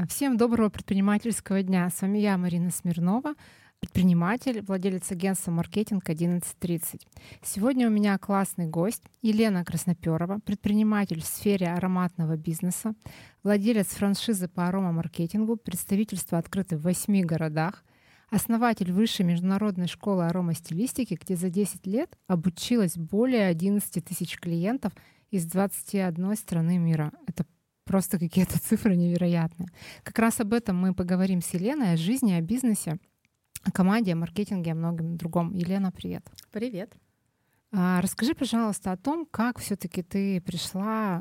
А, всем доброго предпринимательского дня. С вами я, Марина Смирнова, предприниматель, владелец агентства «Маркетинг 1130». Сегодня у меня классный гость Елена Красноперова, предприниматель в сфере ароматного бизнеса, владелец франшизы по аромамаркетингу, представительство открыто в восьми городах, основатель высшей международной школы аромастилистики, где за 10 лет обучилась более 11 тысяч клиентов из 21 страны мира. Это просто какие-то цифры невероятные. Как раз об этом мы поговорим с Еленой, о жизни, о бизнесе, о команде, о маркетинге, о многом другом. Елена, привет. Привет. А, расскажи, пожалуйста, о том, как все-таки ты пришла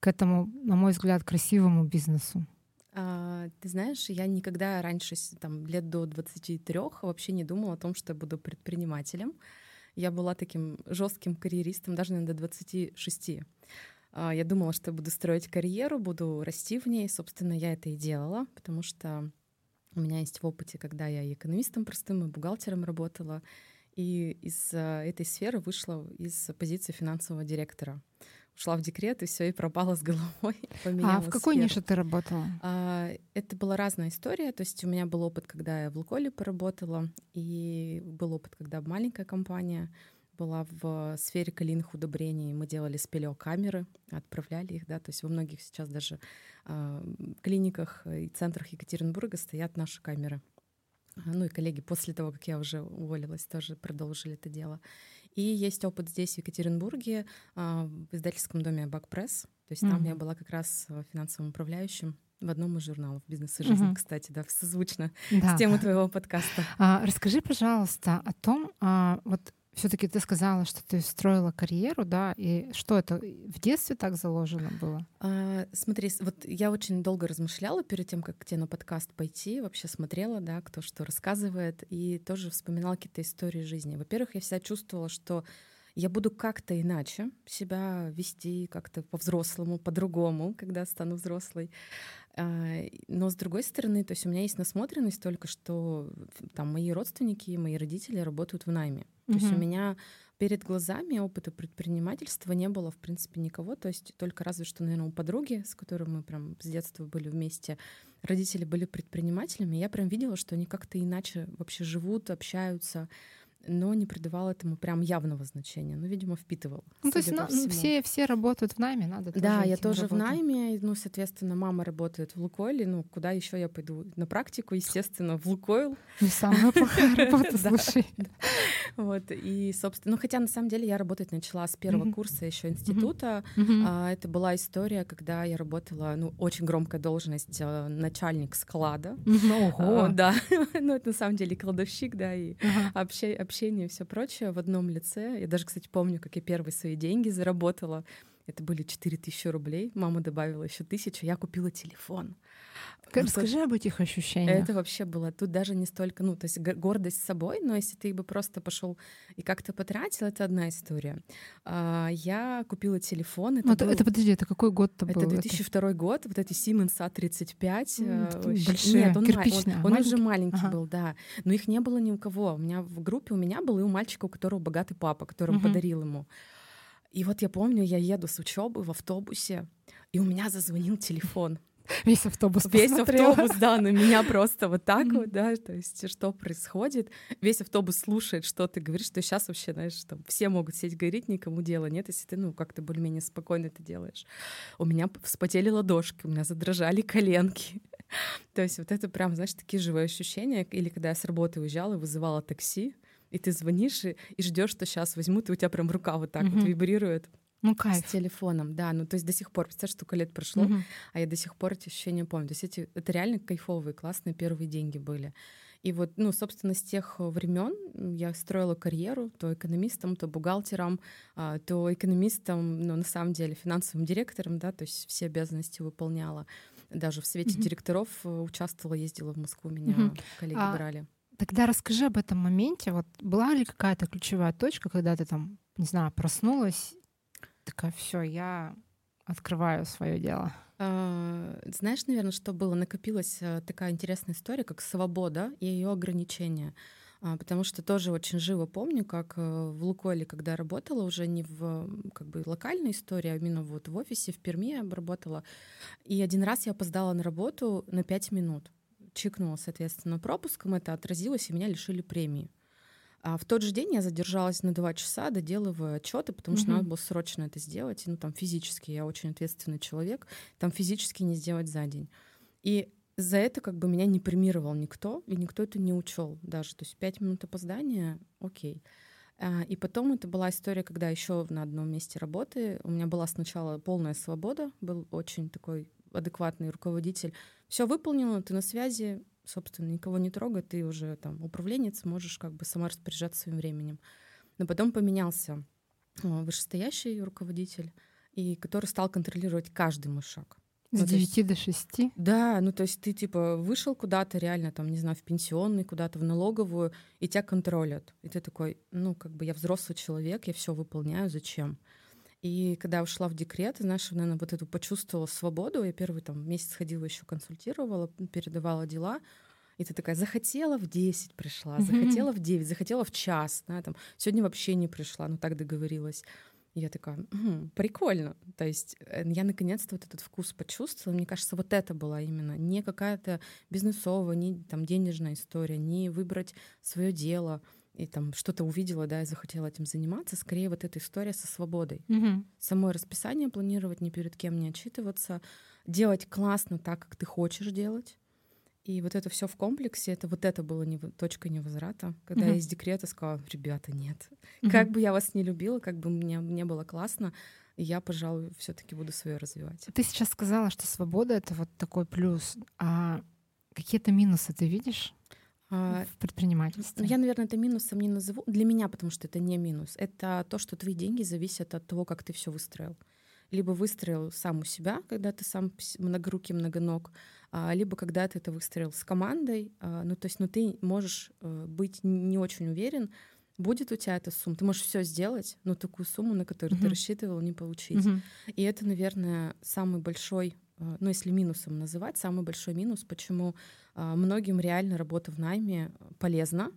к этому, на мой взгляд, красивому бизнесу. А, ты знаешь, я никогда раньше, там, лет до 23 вообще не думала о том, что я буду предпринимателем. Я была таким жестким карьеристом, даже наверное, до 26. А, я думала, что буду строить карьеру, буду расти в ней. Собственно, я это и делала, потому что у меня есть в опыте, когда я и экономистом простым, и бухгалтером работала, и из а, этой сферы вышла из позиции финансового директора. Ушла в декрет, и все, и пропала с головой. А в какой сферу. нише ты работала? А, это была разная история. То есть у меня был опыт, когда я в Луколе поработала, и был опыт, когда маленькая компания — была в сфере калийных удобрений. Мы делали спелеокамеры, отправляли их, да, то есть во многих сейчас даже э, клиниках и центрах Екатеринбурга стоят наши камеры. Ну и коллеги после того, как я уже уволилась, тоже продолжили это дело. И есть опыт здесь, в Екатеринбурге, э, в издательском доме Бакпресс. То есть mm-hmm. там я была как раз финансовым управляющим в одном из журналов «Бизнес и жизнь», угу. кстати, да, созвучно да. с темой твоего подкаста. А, расскажи, пожалуйста, о том, а, вот все-таки ты сказала, что ты строила карьеру, да, и что это в детстве так заложено было? А, смотри, вот я очень долго размышляла перед тем, как к тебе на подкаст пойти, вообще смотрела, да, кто что рассказывает, и тоже вспоминала какие-то истории жизни. Во-первых, я всегда чувствовала, что я буду как-то иначе себя вести, как-то по-взрослому, по-другому, когда стану взрослой. А, но с другой стороны, то есть у меня есть насмотренность только, что там мои родственники, мои родители работают в найме. То есть у меня перед глазами опыта предпринимательства не было, в принципе, никого. То есть только разве что, наверное, у подруги, с которой мы прям с детства были вместе, родители были предпринимателями. Я прям видела, что они как-то иначе вообще живут, общаются но не придавал этому прям явного значения. Ну, видимо, впитывал. Ну, то есть ну, все, все работают в найме, надо Да, я тоже в найме. Ну, соответственно, мама работает в Лукойле. Ну, куда еще я пойду? На практику, естественно, в Лукойл. Не самая плохая работа, слушай. Вот, и, собственно, ну, хотя на самом деле я работать начала с первого курса еще института. А, это была история, когда я работала, ну, очень громкая должность, а, начальник склада. Ого! Да, ну, это на самом деле кладовщик, да, и общение общение и все прочее в одном лице. Я даже, кстати, помню, как я первые свои деньги заработала. Это были 4000 рублей. Мама добавила еще тысячу. Я купила телефон. Расскажи ну, об этих ощущениях. Это вообще было. Тут даже не столько, ну, то есть гордость собой, но если ты бы просто пошел и как-то потратил, это одна история. А, я купила телефон. Это, ну, был... это подожди, это какой год это был? Это 2002 это? год, вот эти Siemens A35. Mm, большие, Нет, он, кирпичные, он, он, он уже маленький ага. был, да. Но их не было ни у кого. У меня в группе у меня был и у мальчика, у которого богатый папа, который угу. подарил ему. И вот я помню, я еду с учебы в автобусе, и у меня зазвонил телефон. Весь автобус Весь посмотрела. автобус, да, на меня просто вот так mm-hmm. вот, да, то есть что происходит. Весь автобус слушает, что ты говоришь, что сейчас вообще, знаешь, там все могут сидеть говорить, никому дела нет, если ты, ну, как-то более-менее спокойно это делаешь. У меня вспотели ладошки, у меня задрожали коленки. то есть вот это прям, знаешь, такие живые ощущения. Или когда я с работы уезжала и вызывала такси, и ты звонишь и, и ждешь, что сейчас возьмут, и у тебя прям рука вот так mm-hmm. вот вибрирует. Ну, кайф. С телефоном, да. Ну, то есть до сих пор, представляешь, столько лет прошло, mm-hmm. а я до сих пор эти ощущения помню. То есть эти, это реально кайфовые, классные первые деньги были. И вот, ну, собственно, с тех времен я строила карьеру то экономистом, то бухгалтером, а, то экономистом, ну, на самом деле, финансовым директором, да, то есть все обязанности выполняла. Даже в свете mm-hmm. директоров э, участвовала, ездила в Москву, меня mm-hmm. коллеги а, брали. Тогда расскажи об этом моменте. Вот была ли какая-то ключевая точка, когда ты там, не знаю, проснулась, такая, все, я открываю свое дело? А, знаешь, наверное, что было? Накопилась э, такая интересная история, как свобода и ее ограничения. А, потому что тоже очень живо помню, как э, в Лукойле, когда работала, уже не в как бы локальной истории, а именно вот в офисе в Перми я работала. И один раз я опоздала на работу на пять минут. Чикнула, соответственно, пропуском, это отразилось, и меня лишили премии. А в тот же день я задержалась на два часа, доделывая отчеты, потому что угу. надо было срочно это сделать. Ну, там физически, я очень ответственный человек, там физически не сделать за день. И за это как бы меня не премировал никто, и никто это не учел даже. То есть пять минут опоздания — окей. А, и потом это была история, когда еще на одном месте работы у меня была сначала полная свобода, был очень такой адекватный руководитель. Все выполнено, ты на связи, собственно, никого не трогай, ты уже там управленец, можешь как бы сама распоряжаться своим временем. Но потом поменялся а, вышестоящий руководитель, и который стал контролировать каждый мой шаг. С ну, 9 есть, до 6? Да, ну то есть ты типа вышел куда-то реально, там, не знаю, в пенсионный, куда-то в налоговую, и тебя контролят. И ты такой, ну как бы я взрослый человек, я все выполняю, зачем? И когда я ушла в декрет, знаешь, наверное, вот эту почувствовала свободу. Я первый там месяц ходила еще консультировала, передавала дела. И ты такая, захотела в 10 пришла, захотела в 9, захотела в час, да, там, сегодня вообще не пришла, ну так договорилась. И я такая, угу, прикольно. То есть э, я наконец-то вот этот вкус почувствовала. Мне кажется, вот это была именно не какая-то бизнесовая, не там денежная история, не выбрать свое дело и там что-то увидела, да, и захотела этим заниматься. Скорее вот эта история со свободой. Угу. Самое расписание планировать, ни перед кем не отчитываться, делать классно так, как ты хочешь делать. И вот это все в комплексе, это вот это было не, точкой невозврата, когда uh-huh. я из декрета сказала, ребята, нет. Uh-huh. Как бы я вас не любила, как бы мне не было классно, я, пожалуй, все-таки буду свое развивать. Ты сейчас сказала, что свобода это вот такой плюс. А какие-то минусы ты видишь? А, в предпринимательстве? Я, наверное, это минусом не назову. Для меня, потому что это не минус. Это то, что твои деньги зависят от того, как ты все выстроил. Либо выстроил сам у себя, когда ты сам многорукий, многоног, а, либо когда ты это выстроил с командой, а, ну то есть, ну ты можешь э, быть не очень уверен, будет у тебя эта сумма. Ты можешь все сделать, но такую сумму, на которую uh-huh. ты рассчитывал, не получить. Uh-huh. И это, наверное, самый большой, ну если минусом называть, самый большой минус, почему а, многим реально работа в найме полезна,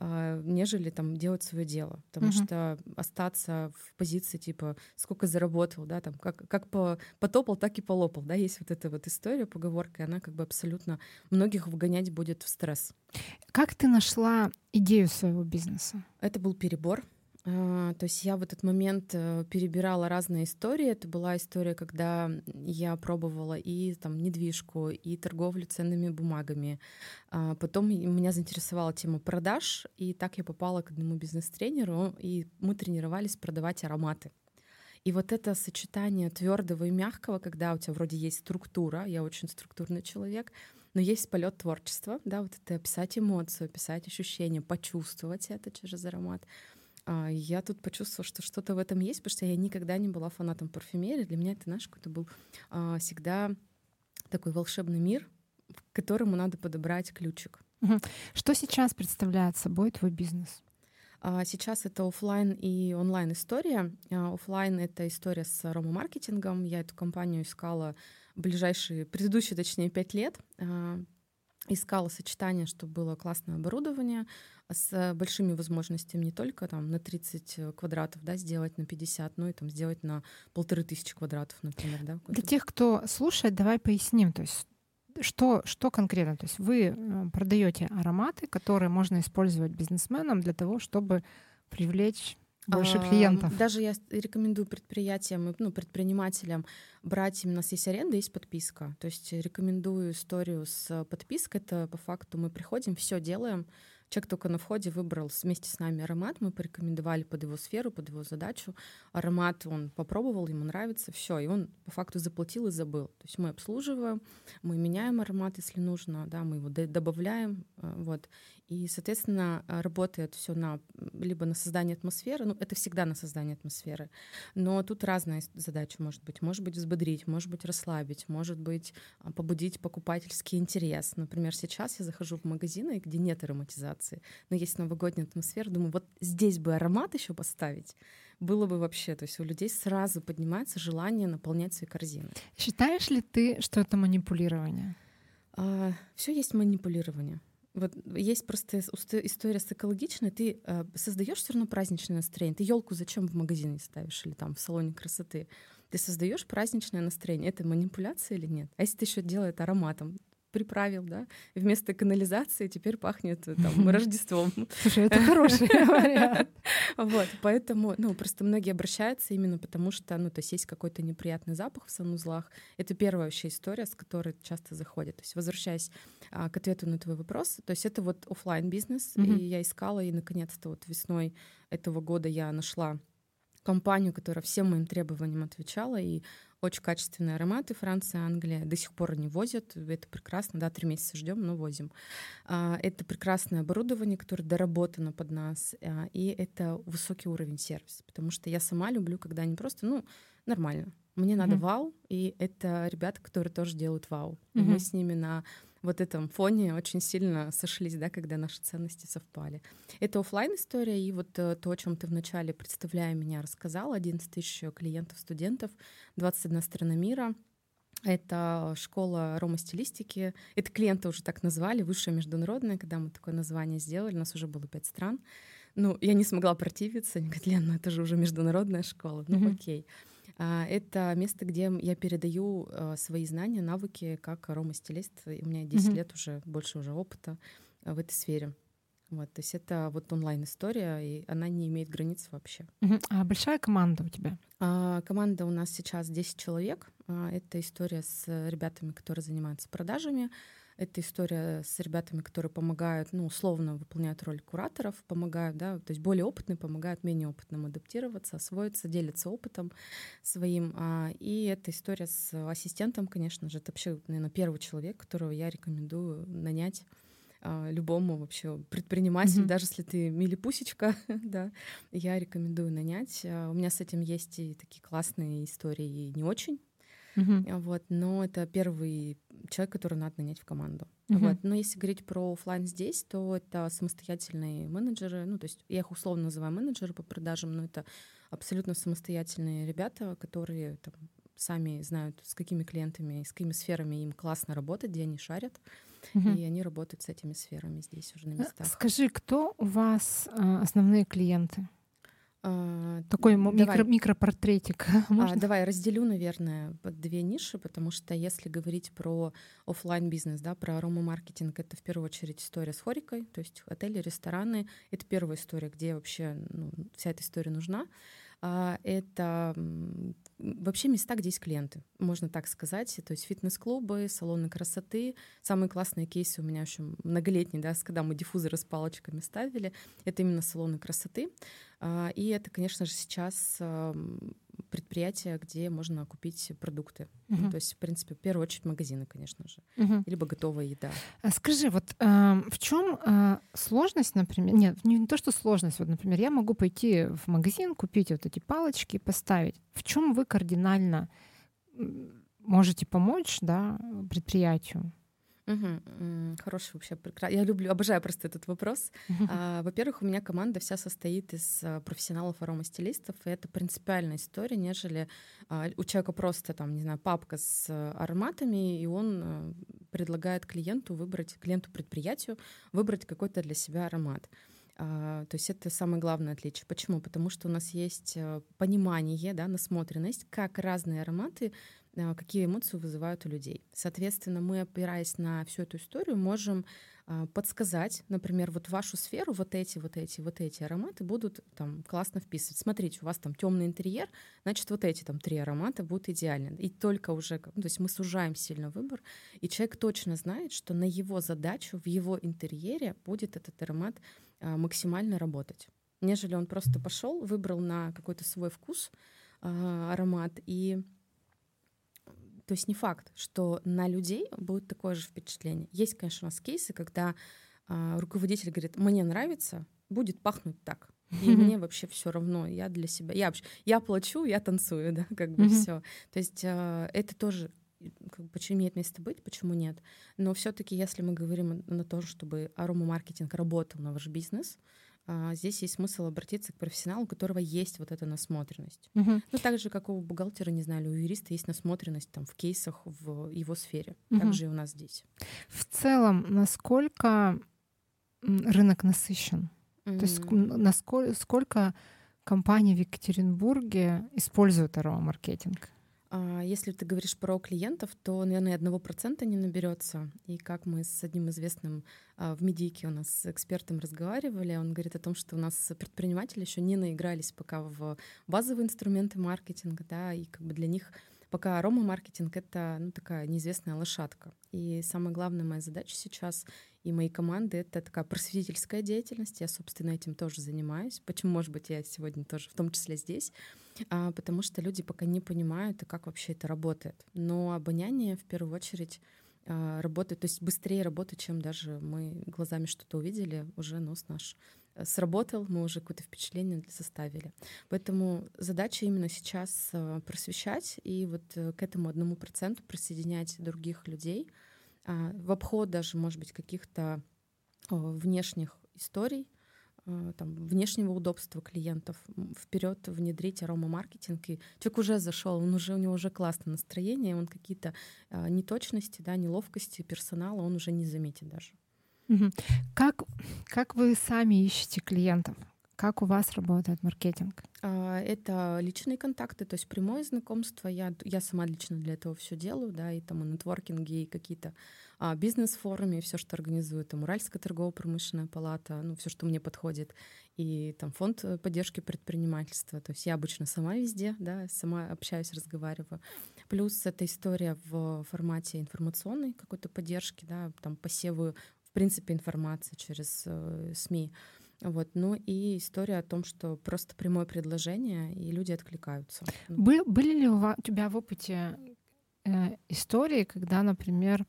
а, нежели там делать свое дело. Потому угу. что остаться в позиции типа сколько заработал, да, там как, как по, потопал, так и полопал, да, есть вот эта вот история, поговорка, и она как бы абсолютно многих вгонять будет в стресс. Как ты нашла идею своего бизнеса? Это был перебор. А, то есть я в этот момент э, перебирала разные истории. Это была история, когда я пробовала и там недвижку, и торговлю ценными бумагами. А, потом меня заинтересовала тема продаж, и так я попала к одному бизнес-тренеру, и мы тренировались продавать ароматы. И вот это сочетание твердого и мягкого, когда у тебя вроде есть структура, я очень структурный человек, но есть полет творчества, да, вот это описать эмоцию, описать ощущения, почувствовать это через аромат. А, я тут почувствовала, что что-то в этом есть, потому что я никогда не была фанатом парфюмерии. Для меня это, знаешь, какой-то был а, всегда такой волшебный мир, к которому надо подобрать ключик. Что сейчас представляет собой твой бизнес? А, сейчас это офлайн и онлайн история. Офлайн это история с аромамаркетингом. Я эту компанию искала ближайшие, предыдущие, точнее, пять лет искала сочетание, чтобы было классное оборудование с большими возможностями не только там на 30 квадратов, да, сделать на 50, но и там сделать на полторы тысячи квадратов, например, да. Для тех, кто слушает, давай поясним, то есть что, что конкретно? То есть вы э, продаете ароматы, которые можно использовать бизнесменам для того, чтобы привлечь больше клиентов. Даже я рекомендую предприятиям, ну, предпринимателям брать, именно у нас есть аренда, есть подписка. То есть рекомендую историю с подпиской. Это по факту мы приходим, все делаем, Человек только на входе выбрал вместе с нами аромат, мы порекомендовали под его сферу, под его задачу. Аромат он попробовал, ему нравится, все, и он по факту заплатил и забыл. То есть мы обслуживаем, мы меняем аромат, если нужно, да, мы его добавляем, э, вот. И, соответственно, работает все на либо на создание атмосферы, ну, это всегда на создание атмосферы, но тут разная задача может быть. Может быть, взбодрить, может быть, расслабить, может быть, а, побудить покупательский интерес. Например, сейчас я захожу в магазины, где нет ароматизации, но есть новогодняя атмосфера, думаю, вот здесь бы аромат еще поставить, было бы вообще, то есть у людей сразу поднимается желание наполнять свои корзины. Считаешь ли ты, что это манипулирование? А, все есть манипулирование. Вот есть просто история с экологичной. Ты э, создаешь все равно праздничное настроение. Ты елку зачем в магазине ставишь или там в салоне красоты? Ты создаешь праздничное настроение. Это манипуляция или нет? А если ты еще делаешь ароматом? Приправил, да, вместо канализации теперь пахнет э, там Рождеством. Слушай, это хороший вариант. Вот, поэтому, ну, просто многие обращаются именно потому, что, ну, то есть есть какой-то неприятный запах в санузлах. Это первая вообще история, с которой часто заходят. То есть возвращаясь а, к ответу на твой вопрос, то есть это вот офлайн бизнес, и я искала, и наконец-то вот весной этого года я нашла компанию, которая всем моим требованиям отвечала, и очень качественные ароматы Франция, Англия. До сих пор они возят. Это прекрасно. Да, три месяца ждем, но возим. А, это прекрасное оборудование, которое доработано под нас. А, и это высокий уровень сервиса. Потому что я сама люблю, когда они просто, ну, нормально. Мне надо mm-hmm. вау, и это ребята, которые тоже делают вау. Mm-hmm. мы с ними на вот этом фоне очень сильно сошлись, да, когда наши ценности совпали. Это офлайн история и вот э, то, о чем ты вначале, представляя меня, рассказала, 11 тысяч клиентов, студентов, 21 страна мира, это школа аромастилистики. Это клиенты уже так назвали, высшая международная. Когда мы такое название сделали, у нас уже было пять стран. Ну, я не смогла противиться. Они говорят, Лен, ну это же уже международная школа. Ну, mm-hmm. окей. Это место, где я передаю а, свои знания, навыки как аромастилист. У меня 10 mm-hmm. лет уже, больше уже опыта а, в этой сфере. Вот, то есть это вот онлайн-история, и она не имеет границ вообще. Uh-huh. А большая команда у тебя? А, команда у нас сейчас 10 человек. А, это история с ребятами, которые занимаются продажами. Это история с ребятами, которые помогают, ну, условно выполняют роль кураторов, помогают, да, то есть более опытные помогают менее опытным адаптироваться, освоиться, делятся опытом своим. А, и это история с ассистентом, конечно же, это вообще, наверное, первый человек, которого я рекомендую нанять а, любому вообще предпринимателю, mm-hmm. даже если ты милипусечка, да, я рекомендую нанять. А, у меня с этим есть и такие классные истории, и не очень. Uh-huh. Вот, но это первый человек, который надо нанять в команду. Uh-huh. Вот. Но если говорить про офлайн здесь, то это самостоятельные менеджеры. Ну, то есть я их условно называю менеджеры по продажам, но это абсолютно самостоятельные ребята, которые там, сами знают, с какими клиентами, с какими сферами им классно работать, где они шарят. Угу. И они работают с этими сферами здесь уже на э, местах. Скажи, кто у вас э, основные клиенты? А, Такой микро, микропортретик. А, давай разделю, наверное, под две ниши, потому что если говорить про офлайн бизнес, да, про аромамаркетинг, это в первую очередь история с хорикой, то есть отели, рестораны. Это первая история, где вообще ну, вся эта история нужна. А, это вообще места, где есть клиенты, можно так сказать. То есть фитнес-клубы, салоны красоты. Самые классные кейсы у меня еще многолетние, да, когда мы диффузоры с палочками ставили, это именно салоны красоты. А, и это, конечно же, сейчас предприятия, где можно купить продукты. Uh-huh. Ну, то есть, в принципе, в первую очередь магазины, конечно же, uh-huh. либо готовая еда. А скажи, вот э, в чем э, сложность, например? Нет, не, не то, что сложность. Вот, например, я могу пойти в магазин, купить вот эти палочки, поставить. В чем вы кардинально можете помочь, да, предприятию? Угу. Хороший вообще прекрасный. Я люблю, обожаю просто этот вопрос. А, во-первых, у меня команда вся состоит из а, профессионалов аромастилистов, и это принципиальная история, нежели а, у человека просто там, не знаю, папка с а, ароматами, и он а, предлагает клиенту выбрать, клиенту предприятию выбрать какой-то для себя аромат. Uh, то есть это самое главное отличие. Почему? Потому что у нас есть понимание, да, насмотренность, как разные ароматы какие эмоции вызывают у людей. Соответственно, мы, опираясь на всю эту историю, можем а, подсказать, например, вот вашу сферу вот эти, вот эти, вот эти ароматы будут там классно вписывать. Смотрите, у вас там темный интерьер, значит, вот эти там три аромата будут идеальны. И только уже, то есть мы сужаем сильно выбор, и человек точно знает, что на его задачу, в его интерьере будет этот аромат а, максимально работать. Нежели он просто пошел, выбрал на какой-то свой вкус а, аромат и то есть не факт, что на людей будет такое же впечатление. Есть, конечно, у нас кейсы, когда э, руководитель говорит, мне нравится, будет пахнуть так. И мне вообще все равно, я для себя, я вообще, я плачу, я танцую, да, как бы все. То есть э, это тоже как бы, почему имеет место быть, почему нет. Но все-таки, если мы говорим на то, чтобы аромамаркетинг работал на ваш бизнес, а, здесь есть смысл обратиться к профессионалу, у которого есть вот эта насмотренность. Угу. Ну, так же, как у бухгалтера, не знаю, у юриста есть насмотренность там в кейсах в его сфере. Угу. Так же и у нас здесь. В целом, насколько рынок насыщен? Mm-hmm. То есть насколько сколько компаний в Екатеринбурге используют аромамаркетинг? А, если ты говоришь про клиентов, то, наверное, одного процента не наберется. И как мы с одним известным а, в медике у нас экспертом разговаривали, он говорит о том, что у нас предприниматели еще не наигрались пока в базовые инструменты маркетинга, да, и как бы для них пока арома-маркетинг — это ну, такая неизвестная лошадка. И самая главная моя задача сейчас и моей команды — это такая просветительская деятельность. Я, собственно, этим тоже занимаюсь. Почему, может быть, я сегодня тоже в том числе здесь? А, потому что люди пока не понимают, как вообще это работает. Но обоняние в первую очередь а, работает, то есть быстрее работает, чем даже мы глазами что-то увидели, уже нос наш сработал, мы уже какое-то впечатление составили. Поэтому задача именно сейчас а, просвещать и вот э, к этому одному проценту присоединять других людей — а, в обход даже, может быть, каких-то внешних историй, там, внешнего удобства клиентов, вперед внедрить аромамаркетинг. И человек уже зашел, он уже, у него уже классное настроение, он какие-то неточности, да, неловкости персонала он уже не заметит даже. Как, как вы сами ищете клиентов? Как у вас работает маркетинг? Это личные контакты, то есть прямое знакомство. Я, я сама лично для этого все делаю, да, и там и нетворкинги, и какие-то а, бизнес-форумы, все, что организует там Уральская торгово-промышленная палата, ну, все, что мне подходит, и там фонд э, поддержки предпринимательства. То есть я обычно сама везде, да, сама общаюсь, разговариваю. Плюс эта история в формате информационной какой-то поддержки, да, там посевую, в принципе, информации через э, СМИ. Вот. Ну и история о том, что просто прямое предложение, и люди откликаются. Ну. Был, были ли у, вас, у тебя в опыте э, истории, когда, например,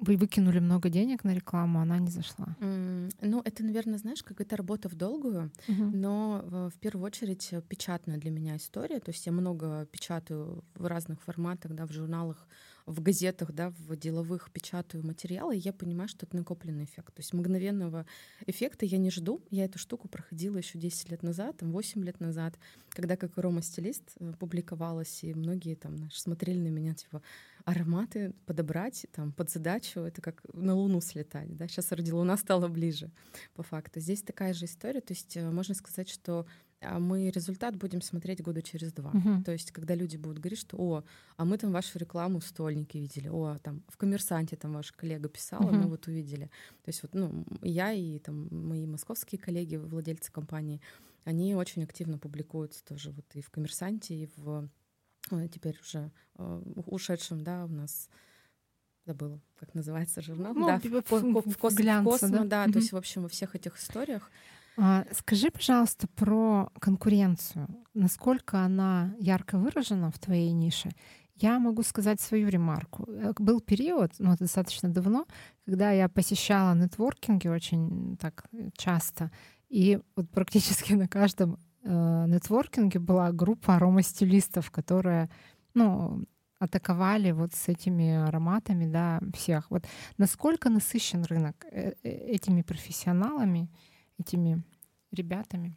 вы выкинули много денег на рекламу, она не зашла? Mm, ну, это, наверное, знаешь, какая-то работа в долгую, uh-huh. но в, в первую очередь печатная для меня история. То есть я много печатаю в разных форматах, да, в журналах, в газетах, да, в деловых печатаю материалы, я понимаю, что это накопленный эффект. То есть мгновенного эффекта я не жду. Я эту штуку проходила еще 10 лет назад, там, 8 лет назад, когда как аромастилист э, публиковалась, и многие там знаешь, смотрели на меня, типа, ароматы подобрать там под задачу, это как на Луну слетать. Да? Сейчас ради Луна стала ближе, по факту. Здесь такая же история, то есть э, можно сказать, что мы результат будем смотреть года через два. Uh-huh. То есть, когда люди будут говорить, что о, а мы там вашу рекламу в стольнике видели, о, там в коммерсанте там ваша коллега писала, uh-huh. мы вот увидели. То есть, вот, ну, я и там мои московские коллеги, владельцы компании, они очень активно публикуются тоже вот и в коммерсанте, и в теперь уже э, ушедшем, да, у нас забыла, как называется журнал, ну, да, типа в, в, в, в глянце, космо, да, да uh-huh. то есть, в общем, во всех этих историях а, скажи, пожалуйста, про конкуренцию. Насколько она ярко выражена в твоей нише? Я могу сказать свою ремарку. Э, был период, ну, достаточно давно, когда я посещала нетворкинги очень так часто, и вот практически на каждом э, нетворкинге была группа аромастилистов, которые, ну, атаковали вот с этими ароматами, да, всех. Вот насколько насыщен рынок э, э, этими профессионалами, этими ребятами.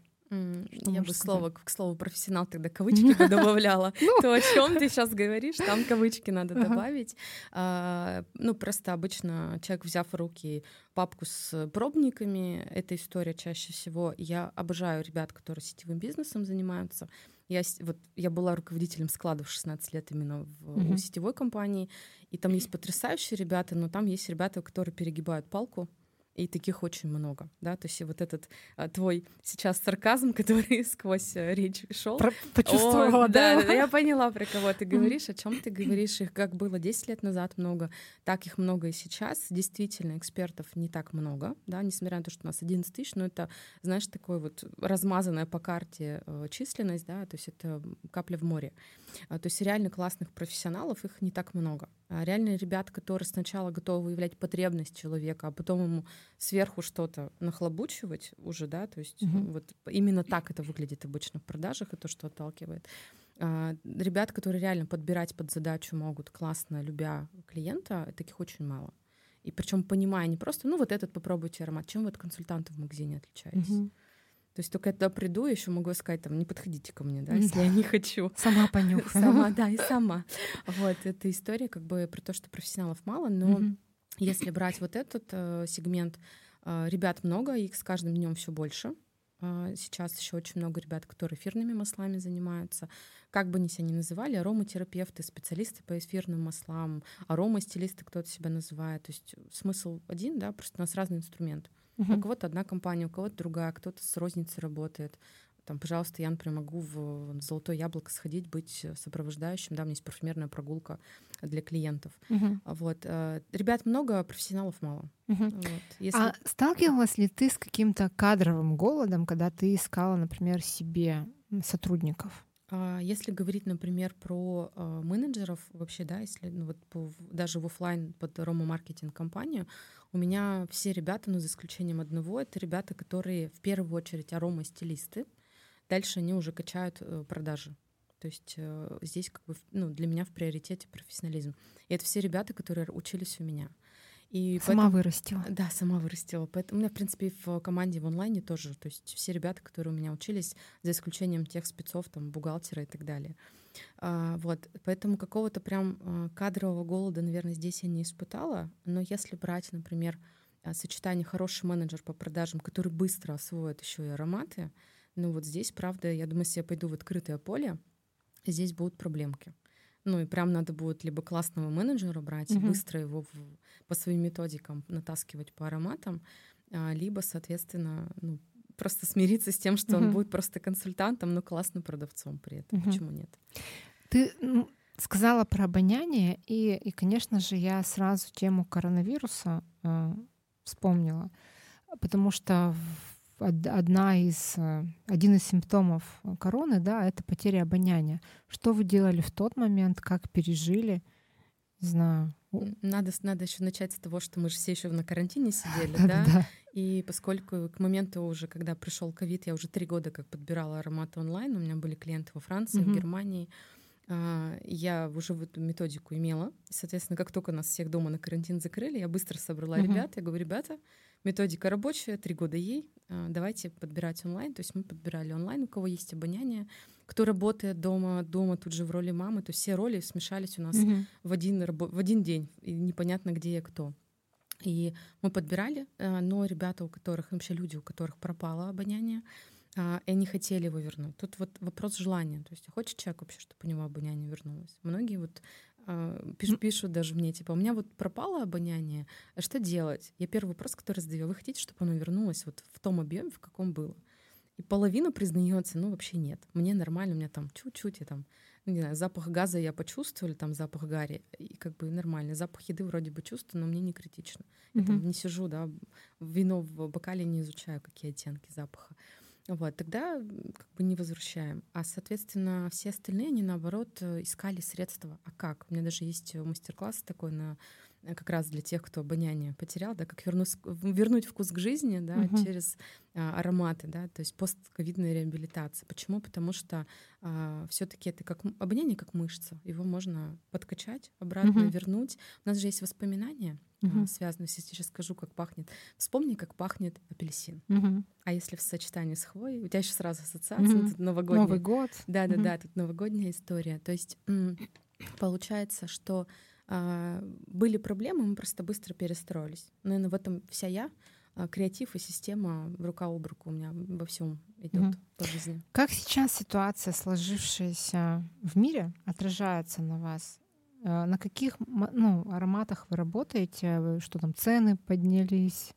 Я бы слово, к слову профессионал тогда кавычки бы добавляла. Ну. То, о чем ты сейчас говоришь, там кавычки надо добавить. А, ну, просто обычно человек, взяв в руки папку с пробниками, эта история чаще всего. Я обожаю ребят, которые сетевым бизнесом занимаются. Я, вот, я была руководителем складов 16 лет именно в, сетевой компании, и там есть потрясающие ребята, но там есть ребята, которые перегибают палку, и таких очень много, да, то есть вот этот а, твой сейчас сарказм, который сквозь а, речь шел. Почувствовала, О, да? да? Я поняла, про кого ты говоришь, о чем ты говоришь. Их как было 10 лет назад много, так их много и сейчас. Действительно, экспертов не так много, да, несмотря на то, что у нас 11 тысяч, но это, знаешь, такой вот размазанная по карте э, численность, да, то есть это капля в море. А, то есть реально классных профессионалов их не так много. А реально ребят, которые сначала готовы выявлять потребность человека, а потом ему сверху что-то нахлобучивать уже, да, то есть угу. вот именно так это выглядит обычно в продажах, и то, что отталкивает. А, ребят, которые реально подбирать под задачу могут классно, любя клиента, таких очень мало. И причем понимая не просто, ну вот этот попробуйте аромат, чем вы от консультанта в магазине отличаетесь? Угу. То есть только я туда приду, еще могу сказать, там, не подходите ко мне, да, если я не хочу. Сама понюхаю. Сама, да, и сама. Вот, эта история как бы про то, что профессионалов мало, но если брать вот этот э, сегмент, А, ребят много, их с каждым днем все больше. А, сейчас еще очень много ребят, которые эфирными маслами занимаются. Как бы они себя ни называли, ароматерапевты, специалисты по эфирным маслам, аромастилисты кто-то себя называет. То есть смысл один, да, просто у нас разный инструмент. Uh-huh. У кого-то одна компания, у кого-то другая, кто-то с розницей работает там, пожалуйста, я, например, могу в Золотое яблоко сходить, быть сопровождающим, да, у меня есть парфюмерная прогулка для клиентов. Uh-huh. Вот. Э, ребят много, профессионалов мало. Uh-huh. Вот. Если... А сталкивалась ли ты с каким-то кадровым голодом, когда ты искала, например, себе сотрудников? А если говорить, например, про э, менеджеров вообще, да, если ну, вот по, даже в офлайн под Рома маркетинг компанию, у меня все ребята, ну за исключением одного, это ребята, которые в первую очередь арома-стилисты, дальше они уже качают э, продажи. То есть э, здесь как бы ну, для меня в приоритете профессионализм. И это все ребята, которые учились у меня. И сама поэтому, вырастила. Да, сама вырастила. Поэтому у меня, в принципе, в команде в онлайне тоже. То есть все ребята, которые у меня учились, за исключением тех спецов, там, бухгалтера и так далее. А, вот. Поэтому какого-то прям а, кадрового голода, наверное, здесь я не испытала. Но если брать, например, а, сочетание хороший менеджер по продажам, который быстро освоит еще и ароматы, ну вот здесь, правда, я думаю, если я пойду в открытое поле, здесь будут проблемки. Ну и прям надо будет либо классного менеджера брать mm-hmm. и быстро его в, по своим методикам натаскивать по ароматам, а, либо, соответственно, ну, просто смириться с тем, что mm-hmm. он будет просто консультантом, но классным продавцом при этом. Mm-hmm. Почему нет? Ты ну, сказала про обоняние, и, и, конечно же, я сразу тему коронавируса э, вспомнила, потому что одна из, э, один из симптомов короны, да, это потеря обоняния. Что вы делали в тот момент, как пережили? Не знаю. Надо, надо еще начать с того, что мы же все еще на карантине сидели, да? да? И поскольку к моменту уже, когда пришел ковид, я уже три года как подбирала ароматы онлайн, у меня были клиенты во Франции, в Германии, а, я уже эту методику имела. Соответственно, как только нас всех дома на карантин закрыли, я быстро собрала ребят. Я говорю, ребята, методика рабочая, три года ей, а, давайте подбирать онлайн. То есть мы подбирали онлайн, у кого есть обоняние, кто работает дома, дома тут же в роли мамы. То есть все роли смешались у нас угу. в, один, в один день, и непонятно, где я кто. И мы подбирали, а, но ребята, у которых, вообще люди, у которых пропало обоняние, а, и они хотели его вернуть. Тут вот вопрос желания. То есть хочет человек вообще, чтобы у него обоняние вернулось? Многие вот пишут, пишут даже мне, типа, у меня вот пропало обоняние, а что делать? Я первый вопрос, который задаю, вы хотите, чтобы оно вернулось вот в том объеме, в каком было? И половина признается, ну вообще нет, мне нормально, у меня там чуть-чуть, я там, ну, не знаю, запах газа я почувствовала, там запах гари, и как бы нормально. Запах еды вроде бы чувствую, но мне не критично. Я mm-hmm. там не сижу, да, вино в бокале не изучаю, какие оттенки запаха. Вот, тогда как бы не возвращаем. А, соответственно, все остальные, они, наоборот, э, искали средства. А как? У меня даже есть мастер-класс такой на Э, как раз для тех, кто обоняние потерял, да, как вернуть, вернуть вкус к жизни, да, угу. через а, ароматы, да, то есть постковидная реабилитация. Почему? Потому что а, все-таки это как обоняние как мышца, его можно подкачать, обратно угу. вернуть. У нас же есть воспоминания, угу. я сейчас скажу, как пахнет. Вспомни, как пахнет апельсин. Угу. А если в сочетании с хвоей, у тебя еще сразу ассоциация, угу. тут новогодняя. Новый год. Да, да, угу. да, тут новогодняя история. То есть получается, что а, были проблемы, мы просто быстро перестроились. Наверное, в этом вся я. А, креатив и система рука об руку у меня во всем идет mm по жизни. Как сейчас ситуация, сложившаяся в мире, отражается на вас? А, на каких ну, ароматах вы работаете? Что там, цены поднялись?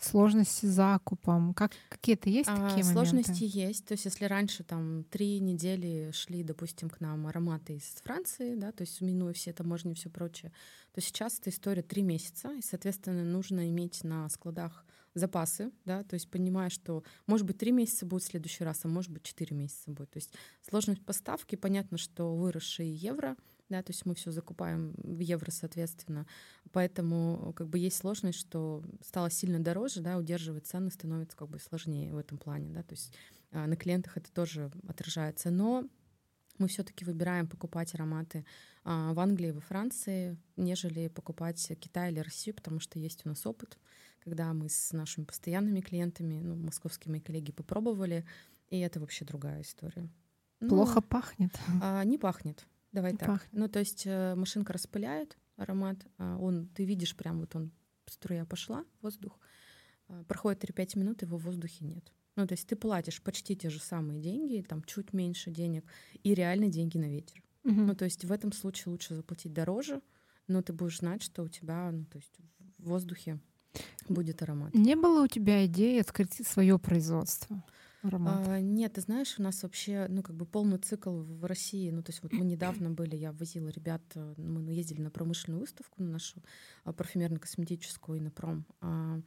Сложности с закупом? Как, какие-то есть а, такие Сложности моменты? есть. То есть если раньше там три недели шли, допустим, к нам ароматы из Франции, да, то есть минуя все таможни и все прочее, то сейчас эта история три месяца, и, соответственно, нужно иметь на складах запасы, да, то есть понимая, что, может быть, три месяца будет в следующий раз, а может быть, четыре месяца будет. То есть сложность поставки, понятно, что выросшие евро — да, то есть мы все закупаем в евро, соответственно. Поэтому как бы есть сложность, что стало сильно дороже, да, удерживать цены становится как бы сложнее в этом плане, да, то есть а, на клиентах это тоже отражается. Но мы все-таки выбираем покупать ароматы а, в Англии, во Франции, нежели покупать Китай или Россию, потому что есть у нас опыт, когда мы с нашими постоянными клиентами, ну, московские мои коллеги попробовали, и это вообще другая история. Плохо ну, пахнет? А, не пахнет. Давай так. Пахнет. Ну, то есть э, машинка распыляет аромат, а он, ты видишь прям вот он, струя пошла, воздух, а, проходит 3-5 минут, его в воздухе нет. Ну, то есть ты платишь почти те же самые деньги, там чуть меньше денег, и реально деньги на ветер. Угу. Ну, то есть в этом случае лучше заплатить дороже, но ты будешь знать, что у тебя, ну, то есть в воздухе будет аромат. Не было у тебя идеи открыть свое производство? А, нет, ты знаешь, у нас вообще, ну, как бы полный цикл в России. Ну, то есть вот мы недавно были, я возила ребят, э, мы ездили на промышленную выставку, на нашу а, парфюмерно-косметическую и на пром. А,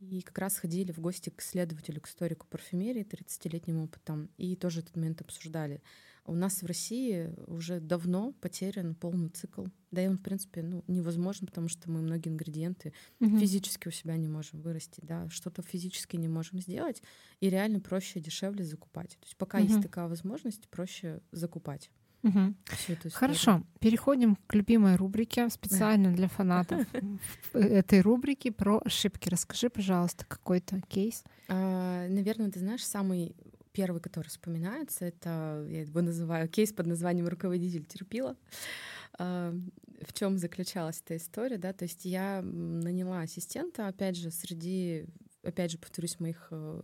и как раз ходили в гости к исследователю, к историку парфюмерии, 30-летним опытом, и тоже этот момент обсуждали. У нас в России уже давно потерян полный цикл. Да и он, в принципе, ну, невозможен, потому что мы многие ингредиенты угу. физически у себя не можем вырастить, да, что-то физически не можем сделать, и реально проще, дешевле закупать. То есть пока угу. есть такая возможность, проще закупать. Угу. Хорошо, переходим к любимой рубрике специально для фанатов этой рубрики про ошибки. Расскажи, пожалуйста, какой-то кейс. А, наверное, ты знаешь, самый первый, который вспоминается, это я его называю кейс под названием "Руководитель терпила". А, в чем заключалась эта история, да? То есть я наняла ассистента, опять же, среди, опять же, повторюсь, моих э,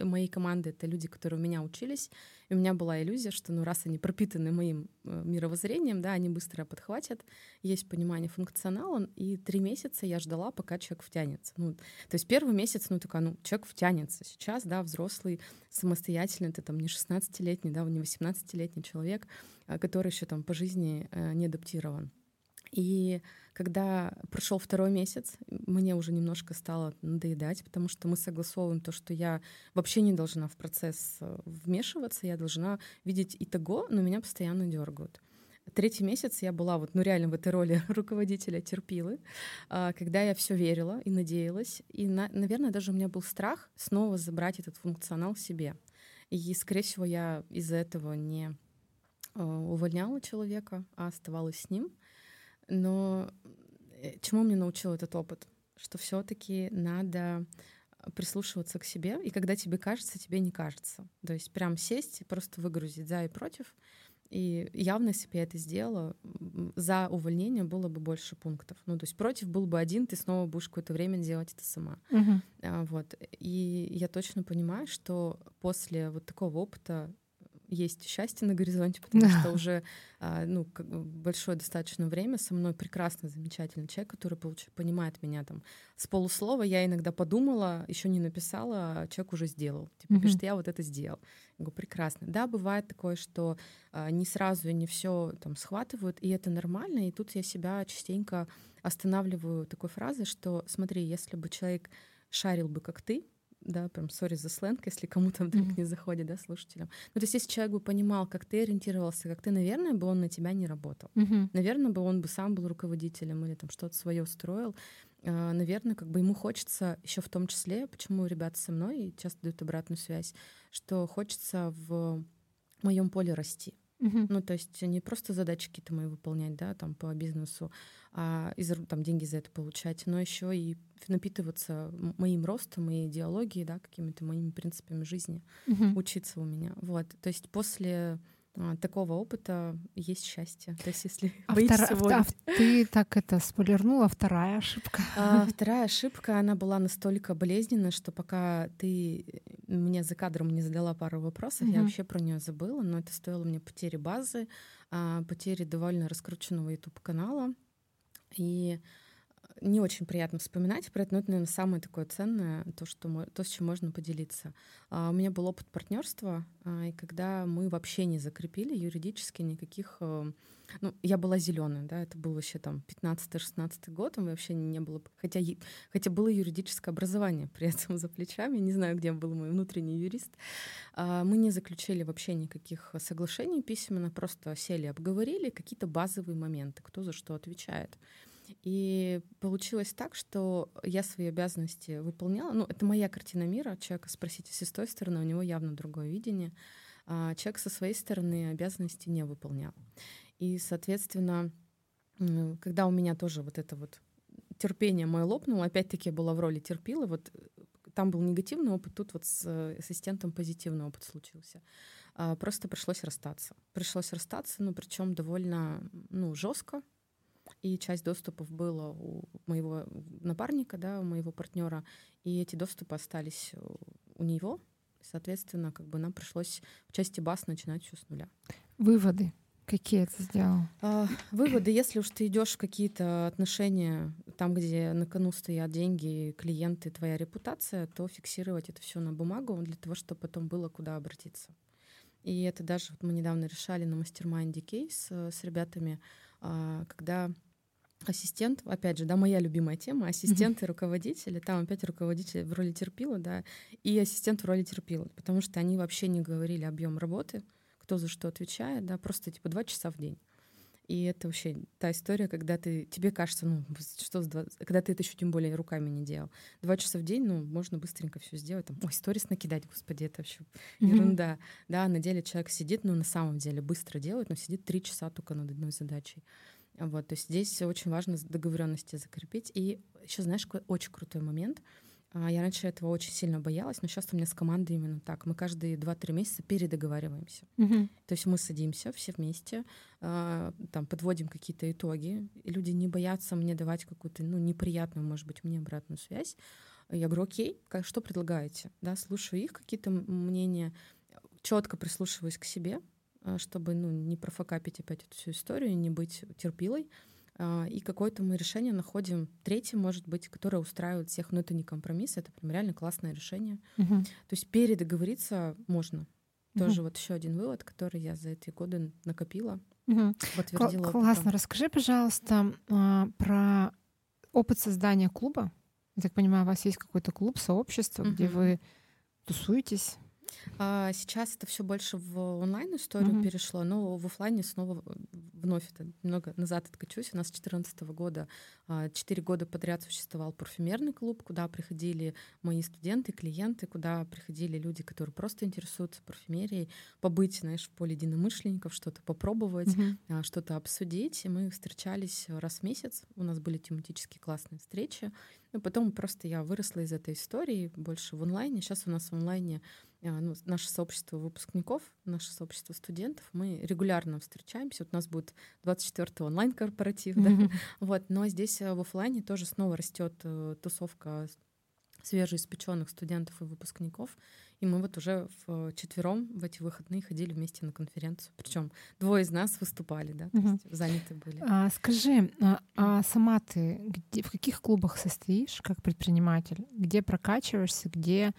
моей команды это люди, которые у меня учились, и у меня была иллюзия, что ну раз они пропитаны моим э, мировоззрением, да, они быстро подхватят, есть понимание функционала, и три месяца я ждала, пока человек втянется. Ну, то есть первый месяц, ну такая, ну человек втянется. Сейчас, да, взрослый, самостоятельный, это там не 16-летний, да, не 18-летний человек, а, который еще там по жизни э, не адаптирован. И когда прошел второй месяц, мне уже немножко стало надоедать, потому что мы согласовываем то, что я вообще не должна в процесс э, вмешиваться, я должна видеть и того, но меня постоянно дергают. Третий месяц я была вот, ну реально в этой роли руководителя терпилы, а, когда я все верила и надеялась, и, на, наверное, даже у меня был страх снова забрать этот функционал себе. И, скорее всего, я из-за этого не э, увольняла человека, а оставалась с ним. Но э, чему мне научил этот опыт? Что все-таки надо прислушиваться к себе, и когда тебе кажется, тебе не кажется. То есть прям сесть и просто выгрузить за и против. И явно, если бы я это сделала, за увольнение было бы больше пунктов. Ну, то есть против был бы один, ты снова будешь какое-то время делать это сама. Uh-huh. Вот. И я точно понимаю, что после вот такого опыта есть счастье на горизонте, потому что уже а, ну, большое достаточно время со мной прекрасно, замечательный человек, который получ... понимает меня там с полуслова. Я иногда подумала, еще не написала, а человек уже сделал. Типа, mm-hmm. пишет, я вот это сделал. Я говорю, прекрасно. Да, бывает такое, что а, не сразу и не все там схватывают, и это нормально. И тут я себя частенько останавливаю такой фразой, что смотри, если бы человек шарил бы как ты, да, прям сори за сленг, если кому-то вдруг mm-hmm. не заходит, да, слушателям. Ну, то есть если человек бы понимал, как ты ориентировался, как ты, наверное, бы он на тебя не работал. Mm-hmm. Наверное, бы он бы сам был руководителем или там что-то свое строил. А, наверное, как бы ему хочется еще в том числе, почему ребята со мной часто дают обратную связь, что хочется в моем поле расти. Ну, то есть не просто задачи какие-то мои выполнять, да, там по бизнесу, а из, там деньги за это получать, но еще и напитываться моим ростом и идеологией, да, какими-то моими принципами жизни, угу. учиться у меня. Вот. То есть после такого опыта есть счастье. То есть если а, втора... а ты так это спойлернула, вторая ошибка. А, вторая ошибка, она была настолько болезненная, что пока ты мне за кадром не задала пару вопросов, угу. я вообще про нее забыла, но это стоило мне потери базы, а, потери довольно раскрученного YouTube канала и не очень приятно вспоминать про это, но это, наверное, самое такое ценное, то, что, то с чем можно поделиться. А, у меня был опыт партнерства, а, и когда мы вообще не закрепили юридически никаких... Э, ну, я была зеленая, да, это был вообще там 15-16 год, меня вообще не было... Хотя, хотя было юридическое образование при этом за плечами, не знаю, где был мой внутренний юрист. А, мы не заключили вообще никаких соглашений письменно, просто сели, обговорили какие-то базовые моменты, кто за что отвечает. И получилось так, что я свои обязанности выполняла. Ну, это моя картина мира. Человека спросите с той стороны, у него явно другое видение. А человек со своей стороны обязанности не выполнял. И, соответственно, когда у меня тоже вот это вот терпение мое лопнуло, опять-таки я была в роли терпила, вот э, там был негативный опыт, тут вот с ассистентом позитивный опыт случился. А, просто пришлось расстаться. Пришлось расстаться, ну, причем довольно, ну, жестко, и часть доступов было у моего напарника, да, у моего партнера, и эти доступы остались у него. Соответственно, как бы нам пришлось в части баз начинать все с нуля. Выводы. Какие это сделал? А, выводы, если уж ты идешь в какие-то отношения, там, где на кону стоят деньги, клиенты, твоя репутация, то фиксировать это все на бумагу для того, чтобы потом было куда обратиться. И это даже вот мы недавно решали на мастер-майнде кейс э, с ребятами, а, когда ассистент, опять же, да, моя любимая тема, ассистент mm-hmm. и руководители, там опять руководитель в роли терпила, да, и ассистент в роли терпила, потому что они вообще не говорили объем работы, кто за что отвечает, да, просто типа два часа в день. И это вообще та история, когда ты, тебе кажется, ну, что с 20, когда ты это еще тем более руками не делал. Два часа в день, ну, можно быстренько все сделать. Там, ой, сторис накидать, господи, это вообще mm-hmm. ерунда. Да, на деле человек сидит, ну, на самом деле быстро делает, но сидит три часа только над одной задачей. Вот, то есть здесь очень важно договоренности закрепить. И еще, знаешь, какой очень крутой момент — а, я раньше этого очень сильно боялась, но сейчас у меня с командой именно так. Мы каждые 2-3 месяца передоговариваемся. Угу. То есть мы садимся все вместе, а, там подводим какие-то итоги. И люди не боятся мне давать какую-то ну, неприятную, может быть, мне обратную связь. Я говорю, окей, что предлагаете? Да, слушаю их какие-то мнения, четко прислушиваюсь к себе, чтобы ну, не профокапить опять эту всю историю, не быть терпилой. А, и какое-то мы решение находим, третье, может быть, которое устраивает всех, но это не компромисс, это прям реально классное решение. Угу. То есть передоговориться можно. Угу. Тоже вот еще один вывод, который я за эти годы накопила, угу. подтвердила. Кл- классно. Расскажи, пожалуйста, а, про опыт создания клуба. Я так понимаю, у вас есть какой-то клуб, сообщество, угу. где вы тусуетесь. А сейчас это все больше в онлайн историю mm-hmm. перешло, но в офлайне снова вновь это немного назад откачусь. У нас с 2014 года а, четыре года подряд существовал парфюмерный клуб, куда приходили мои студенты, клиенты, куда приходили люди, которые просто интересуются парфюмерией, побыть, знаешь, в поле единомышленников, что-то попробовать, mm-hmm. что-то обсудить. И мы встречались раз в месяц. У нас были тематические классные встречи. Ну, потом просто я выросла из этой истории больше в онлайне. Сейчас у нас в онлайне а, ну, наше сообщество выпускников, наше сообщество студентов, мы регулярно встречаемся. Вот у нас будет 24 онлайн-корпоратив, mm-hmm. да, вот, но здесь э, в офлайне тоже снова растет э, тусовка свежеиспеченных студентов и выпускников. И мы вот уже в четвером в эти выходные ходили вместе на конференцию. Причем двое из нас выступали, да, то угу. есть заняты были. А, скажи, а, а сама ты где, в каких клубах состоишь как предприниматель? Где прокачиваешься, где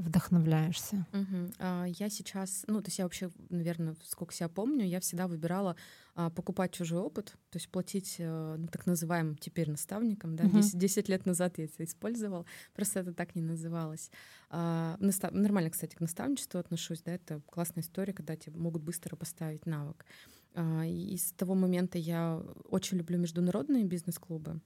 вдохновляешься? Угу. А, я сейчас, ну, то есть я вообще, наверное, сколько себя помню, я всегда выбирала а, покупать чужой опыт, то есть платить а, ну, так называемым теперь наставникам. Да? Угу. 10, 10 лет назад я это использовал, просто это так не называлось. А, настав... Нормально, кстати, к наставничеству отношусь, да, это классная история, когда тебе могут быстро поставить навык. А, и с того момента я очень люблю международные бизнес-клубы,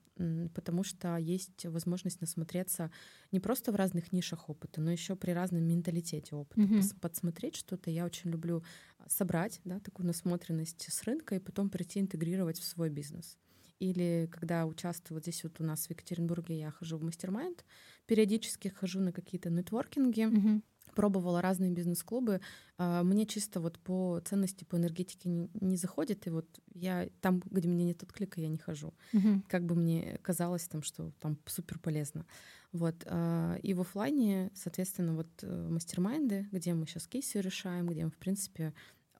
потому что есть возможность насмотреться не просто в разных нишах опыта, но еще при разном менталитете опыта. Mm-hmm. Подсмотреть что-то. Я очень люблю собрать да, такую насмотренность с рынка и потом прийти интегрировать в свой бизнес. Или когда участвую вот здесь вот у нас в Екатеринбурге, я хожу в мастер-майнд, периодически хожу на какие-то нетворкинги, mm-hmm пробовала разные бизнес-клубы. А, мне чисто вот по ценности, по энергетике не, не заходит, и вот я там, где мне нет отклика, я не хожу. Угу. Как бы мне казалось там, что там супер полезно. Вот. А, и в офлайне, соответственно, вот э, мастер-майнды, где мы сейчас кейсы решаем, где мы, в принципе,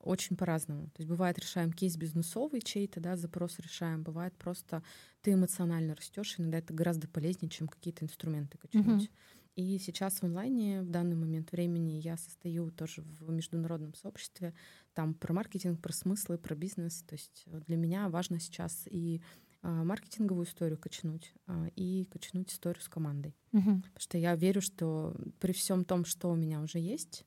очень по-разному. То есть бывает решаем кейс бизнесовый чей-то, да, запрос решаем, бывает просто ты эмоционально растешь, иногда это гораздо полезнее, чем какие-то инструменты качнуть. Uh-huh. И сейчас в онлайне в данный момент времени я состою тоже в международном сообществе, там про маркетинг, про смыслы, про бизнес. То есть э, для меня важно сейчас и а, маркетинговую историю качнуть а, и качнуть историю с командой. Угу. Потому что я верю, что при всем том, что у меня уже есть,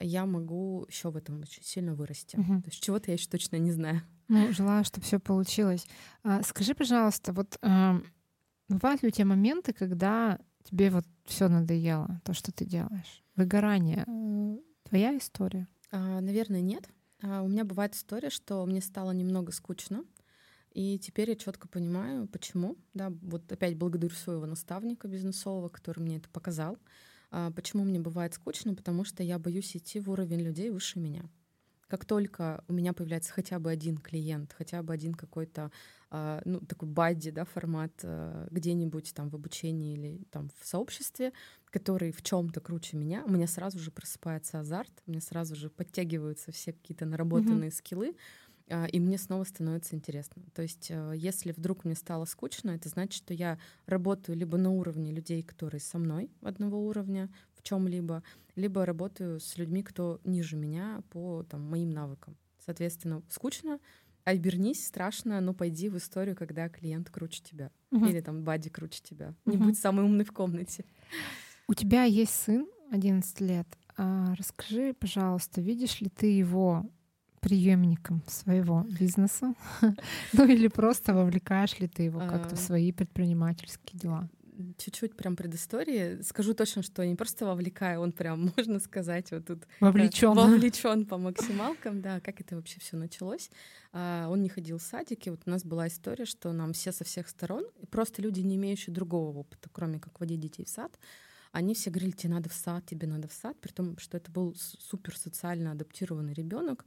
я могу еще в этом очень сильно вырасти. Угу. То есть чего-то я еще точно не знаю. Ну, желаю, чтобы все получилось. А, скажи, пожалуйста, вот бывают ли у тебя моменты, когда тебе вот все надоело, то, что ты делаешь? Выгорание. Э, твоя история? А, наверное, нет. А, у меня бывает история, что мне стало немного скучно, и теперь я четко понимаю, почему. Да, вот опять благодарю своего наставника бизнесового, который мне это показал. А, почему мне бывает скучно? Потому что я боюсь идти в уровень людей выше меня. Как только у меня появляется хотя бы один клиент, хотя бы один какой-то а, ну, такой бадди, да, формат а, где-нибудь там в обучении или там в сообществе, который в чем-то круче меня, у меня сразу же просыпается азарт, у меня сразу же подтягиваются все какие-то наработанные mm-hmm. скиллы, а, и мне снова становится интересно. То есть, если вдруг мне стало скучно, это значит, что я работаю либо на уровне людей, которые со мной одного уровня чем-либо, либо работаю с людьми, кто ниже меня по там, моим навыкам. Соответственно, скучно, обернись, страшно, но пойди в историю, когда клиент круче тебя. Угу. Или там бади круче тебя. Угу. Не будь самый умный в комнате. У тебя есть сын 11 лет. А расскажи, пожалуйста, видишь ли ты его преемником своего бизнеса? ну или просто вовлекаешь ли ты его как-то в а, свои предпринимательские дела? Чуть-чуть прям предыстории. Скажу точно, что не просто вовлекаю, он прям, можно сказать, вот тут вовлечен, вовлечен по максималкам, да, как это вообще все началось. А, он не ходил в садики, вот у нас была история, что нам все со всех сторон, просто люди, не имеющие другого опыта, кроме как водить детей в сад, они все говорили, тебе надо в сад, тебе надо в сад, при том, что это был супер социально адаптированный ребенок.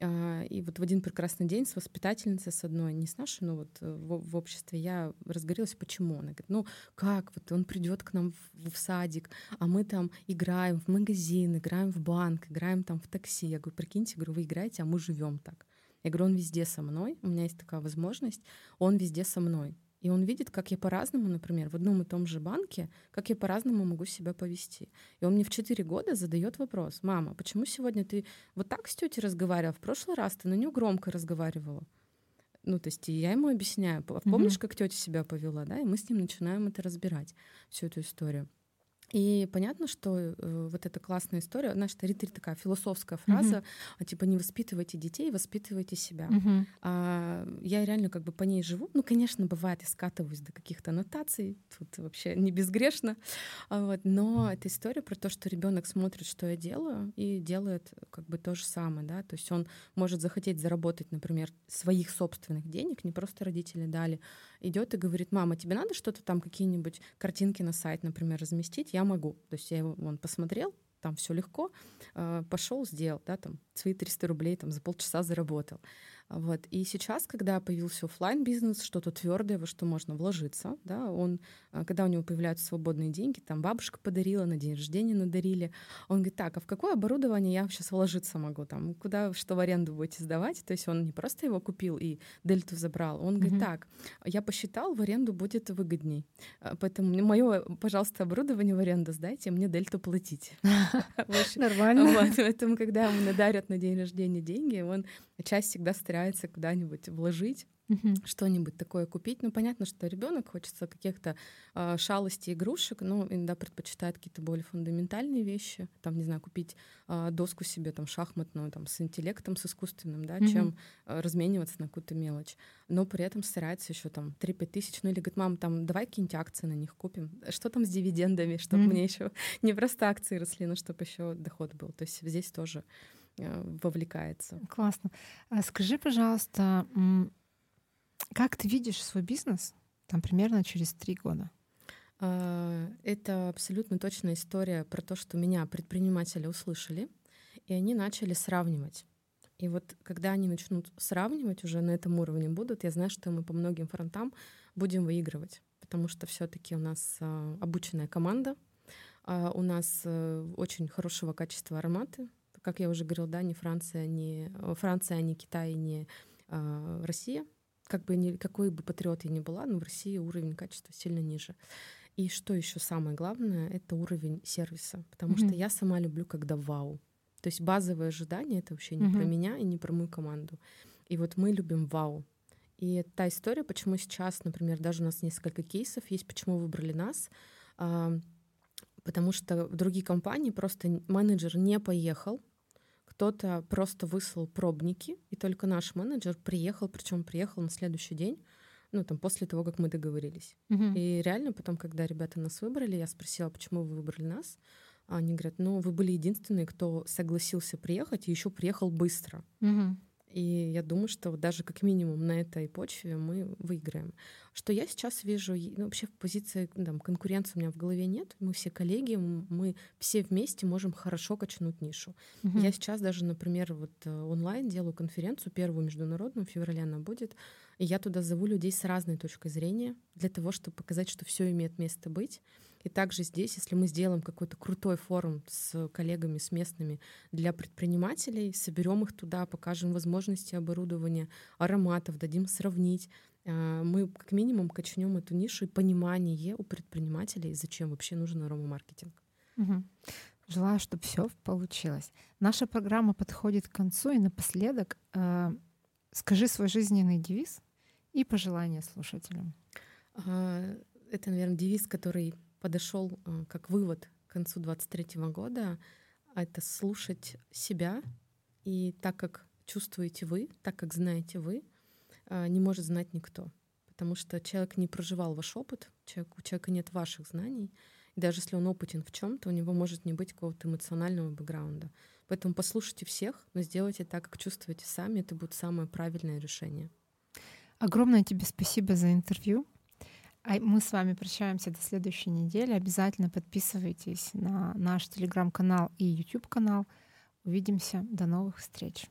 А, и вот в один прекрасный день с воспитательницей с одной, не с нашей, но вот э, в, в обществе, я разгорелась, почему. Она говорит, ну как, вот он придет к нам в, в садик, а мы там играем в магазин, играем в банк, играем там в такси. Я говорю, прикиньте, говорю, вы играете, а мы живем так. Я говорю, он везде со мной, у меня есть такая возможность, он везде со мной. И он видит, как я по-разному, например, в одном и том же банке, как я по-разному могу себя повести. И он мне в 4 года задает вопрос, мама, почему сегодня ты вот так с тетей разговаривала, в прошлый раз ты на нее громко разговаривала? Ну, то есть я ему объясняю, помнишь, как тетя себя повела, да, и мы с ним начинаем это разбирать, всю эту историю. И понятно, что э, вот эта классная история, знаешь, это риторь такая философская фраза, uh-huh. типа не воспитывайте детей, воспитывайте себя. Uh-huh. А, я реально как бы по ней живу. Ну, конечно, бывает, я скатываюсь до каких-то нотаций, тут вообще не безгрешно. А, вот, но это история про то, что ребенок смотрит, что я делаю, и делает как бы то же самое, да. То есть он может захотеть заработать, например, своих собственных денег, не просто родители дали, идет и говорит, мама, тебе надо что-то там, какие-нибудь картинки на сайт, например, разместить? Я могу. То есть я его, он посмотрел, там все легко, э, пошел, сделал, да, там свои 300 рублей там за полчаса заработал. Вот. И сейчас, когда появился офлайн бизнес, что-то твердое, во что можно вложиться, да, он, а, когда у него появляются свободные деньги, там бабушка подарила, на день рождения надарили, он говорит, так, а в какое оборудование я сейчас вложиться могу, там, куда, что в аренду будете сдавать? То есть он не просто его купил и дельту забрал, он говорит, mm-hmm. так, я посчитал, в аренду будет выгодней, а, поэтому мое, пожалуйста, оборудование в аренду сдайте, мне дельту платить. Нормально. Поэтому, когда ему надарят на день рождения деньги, он часть всегда старается куда-нибудь вложить, Uh-huh. что-нибудь такое купить. Ну, понятно, что ребенок хочется каких-то э, шалостей, игрушек, но иногда предпочитает какие-то более фундаментальные вещи. Там, не знаю, купить э, доску себе там шахматную, там, с интеллектом, с искусственным, да, uh-huh. чем э, размениваться на какую-то мелочь. Но при этом старается еще там 3-5 тысяч. Ну, или говорит, мам, там, давай какие-нибудь акции на них купим. Что там с дивидендами, чтобы uh-huh. мне еще не просто акции росли, но чтобы еще доход был. То есть здесь тоже вовлекается. Классно. А скажи, пожалуйста, как ты видишь свой бизнес там примерно через три года? А, это абсолютно точная история про то, что меня предприниматели услышали, и они начали сравнивать. И вот когда они начнут сравнивать, уже на этом уровне будут, я знаю, что мы по многим фронтам будем выигрывать, потому что все-таки у нас а, обученная команда, у нас э, очень хорошего качества ароматы, как я уже говорила, да, не Франция, не э, Франция, не Китай, не а, Россия. Как бы ни, какой бы патриот я ни была, но в России уровень качества сильно ниже. И что еще самое главное, это уровень сервиса, потому mm-hmm. что я сама люблю, когда вау. То есть базовые ожидания это вообще не mm-hmm. про меня и не про мою команду. И вот мы любим вау. И та история, почему сейчас, например, даже у нас несколько кейсов есть, почему выбрали нас. А, потому что в другие компании просто менеджер не поехал, кто-то просто выслал пробники, и только наш менеджер приехал, причем приехал на следующий день, ну, там, после того, как мы договорились. Uh-huh. И реально потом, когда ребята нас выбрали, я спросила, почему вы выбрали нас. Они говорят, ну, вы были единственные, кто согласился приехать и еще приехал быстро. Uh-huh. И я думаю, что вот даже как минимум на этой почве мы выиграем. что я сейчас вижу, ну, вообще в позиции там, конкуренции у меня в голове нет, мы все коллеги, мы все вместе можем хорошо качнуть нишу. Угу. Я сейчас даже, например, вот э, онлайн делаю конференцию, первую международную, в феврале она будет, и я туда зову людей с разной точкой зрения для того, чтобы показать, что все имеет место быть. И также здесь, если мы сделаем какой-то крутой форум с коллегами, с местными для предпринимателей, соберем их туда, покажем возможности оборудования, ароматов, дадим сравнить, а, мы как минимум качнем эту нишу и понимание у предпринимателей, зачем вообще нужен аромамаркетинг. Угу. Желаю, чтобы все получилось. Наша программа подходит к концу, и напоследок э, скажи свой жизненный девиз и пожелания слушателям. А, это, наверное, девиз, который подошел э, как вывод к концу 23 года, а это слушать себя и так, как чувствуете вы, так, как знаете вы, э, не может знать никто. Потому что человек не проживал ваш опыт, человек, у человека нет ваших знаний. И даже если он опытен в чем то у него может не быть какого-то эмоционального бэкграунда. Поэтому послушайте всех, но сделайте так, как чувствуете сами. Это будет самое правильное решение. Огромное тебе спасибо за интервью. А мы с вами прощаемся до следующей недели. Обязательно подписывайтесь на наш телеграм-канал и YouTube канал. Увидимся. До новых встреч.